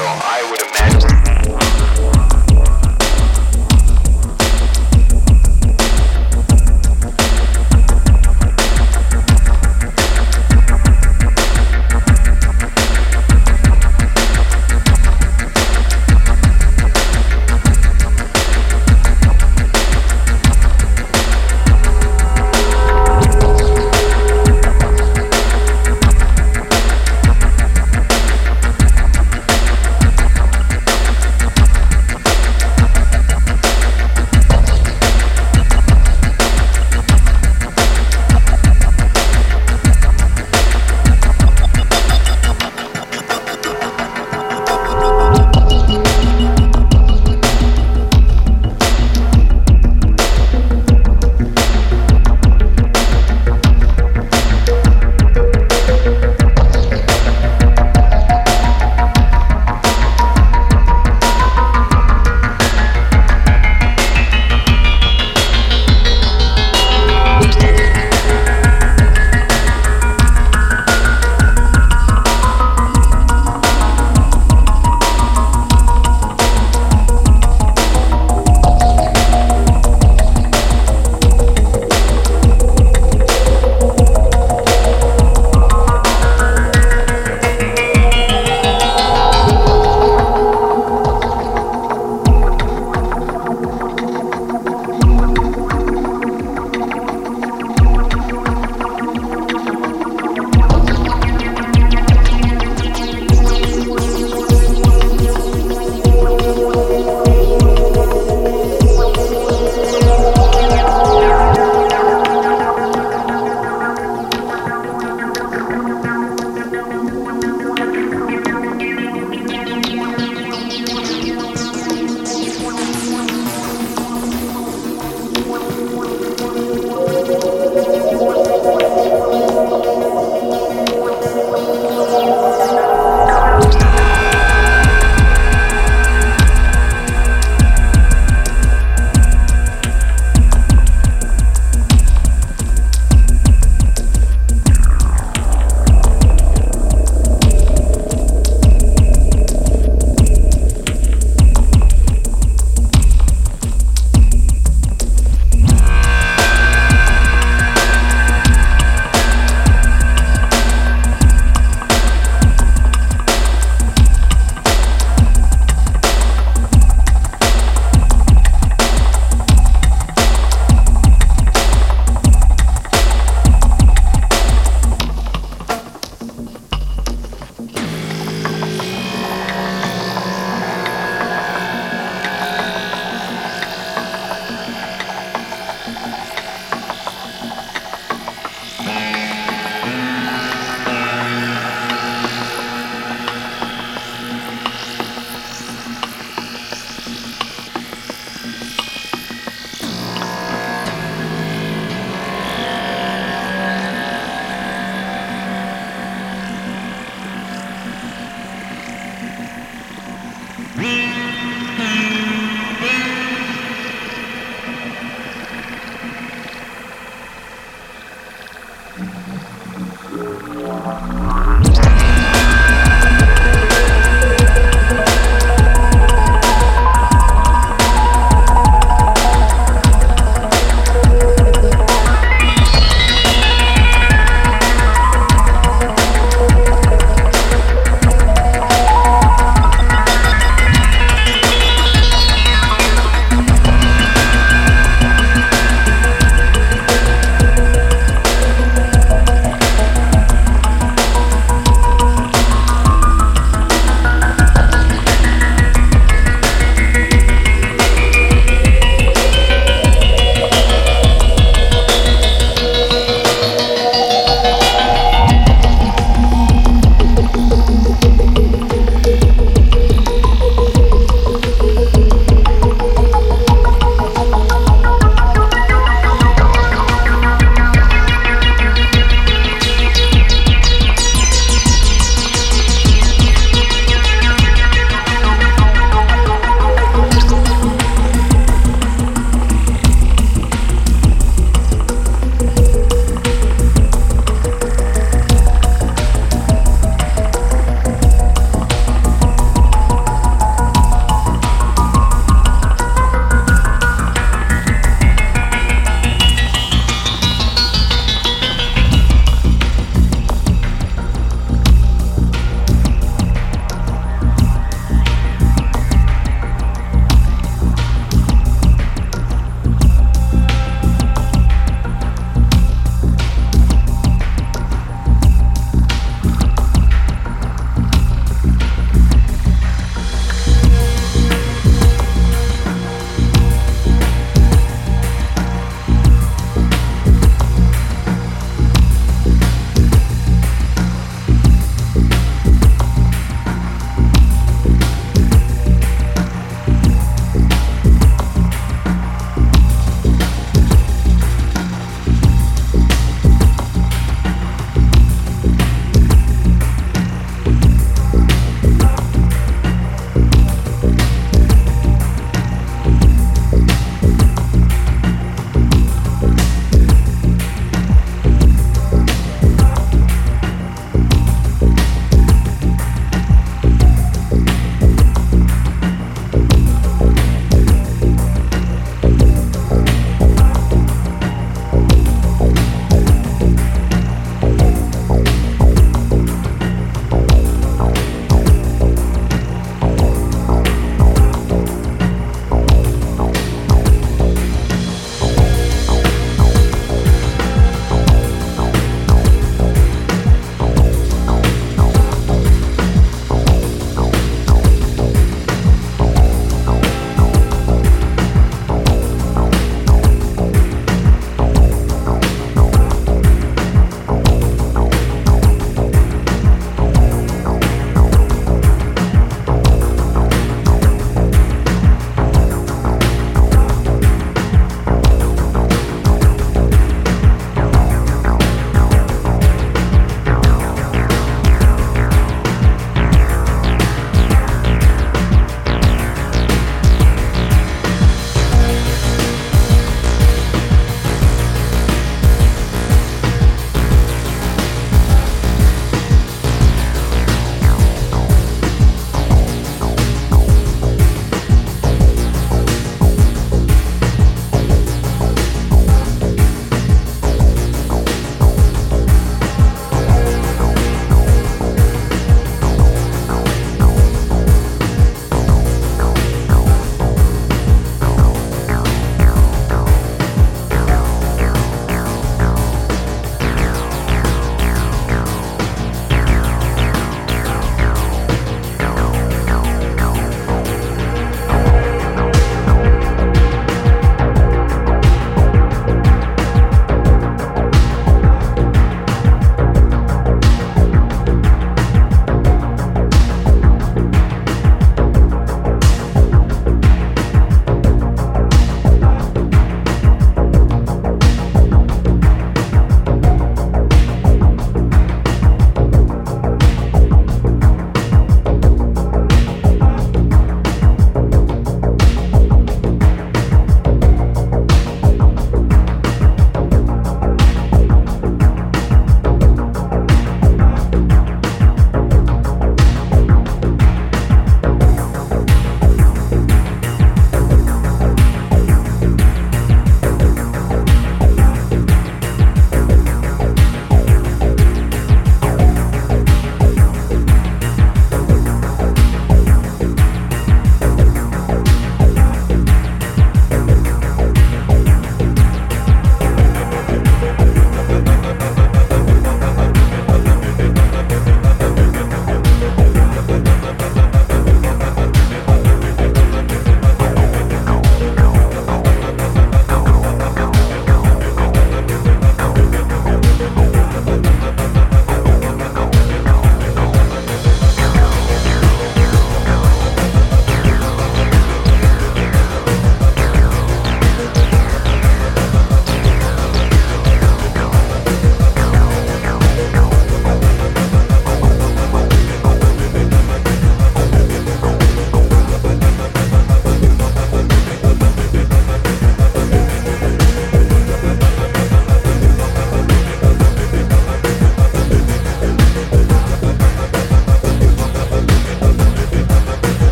so I would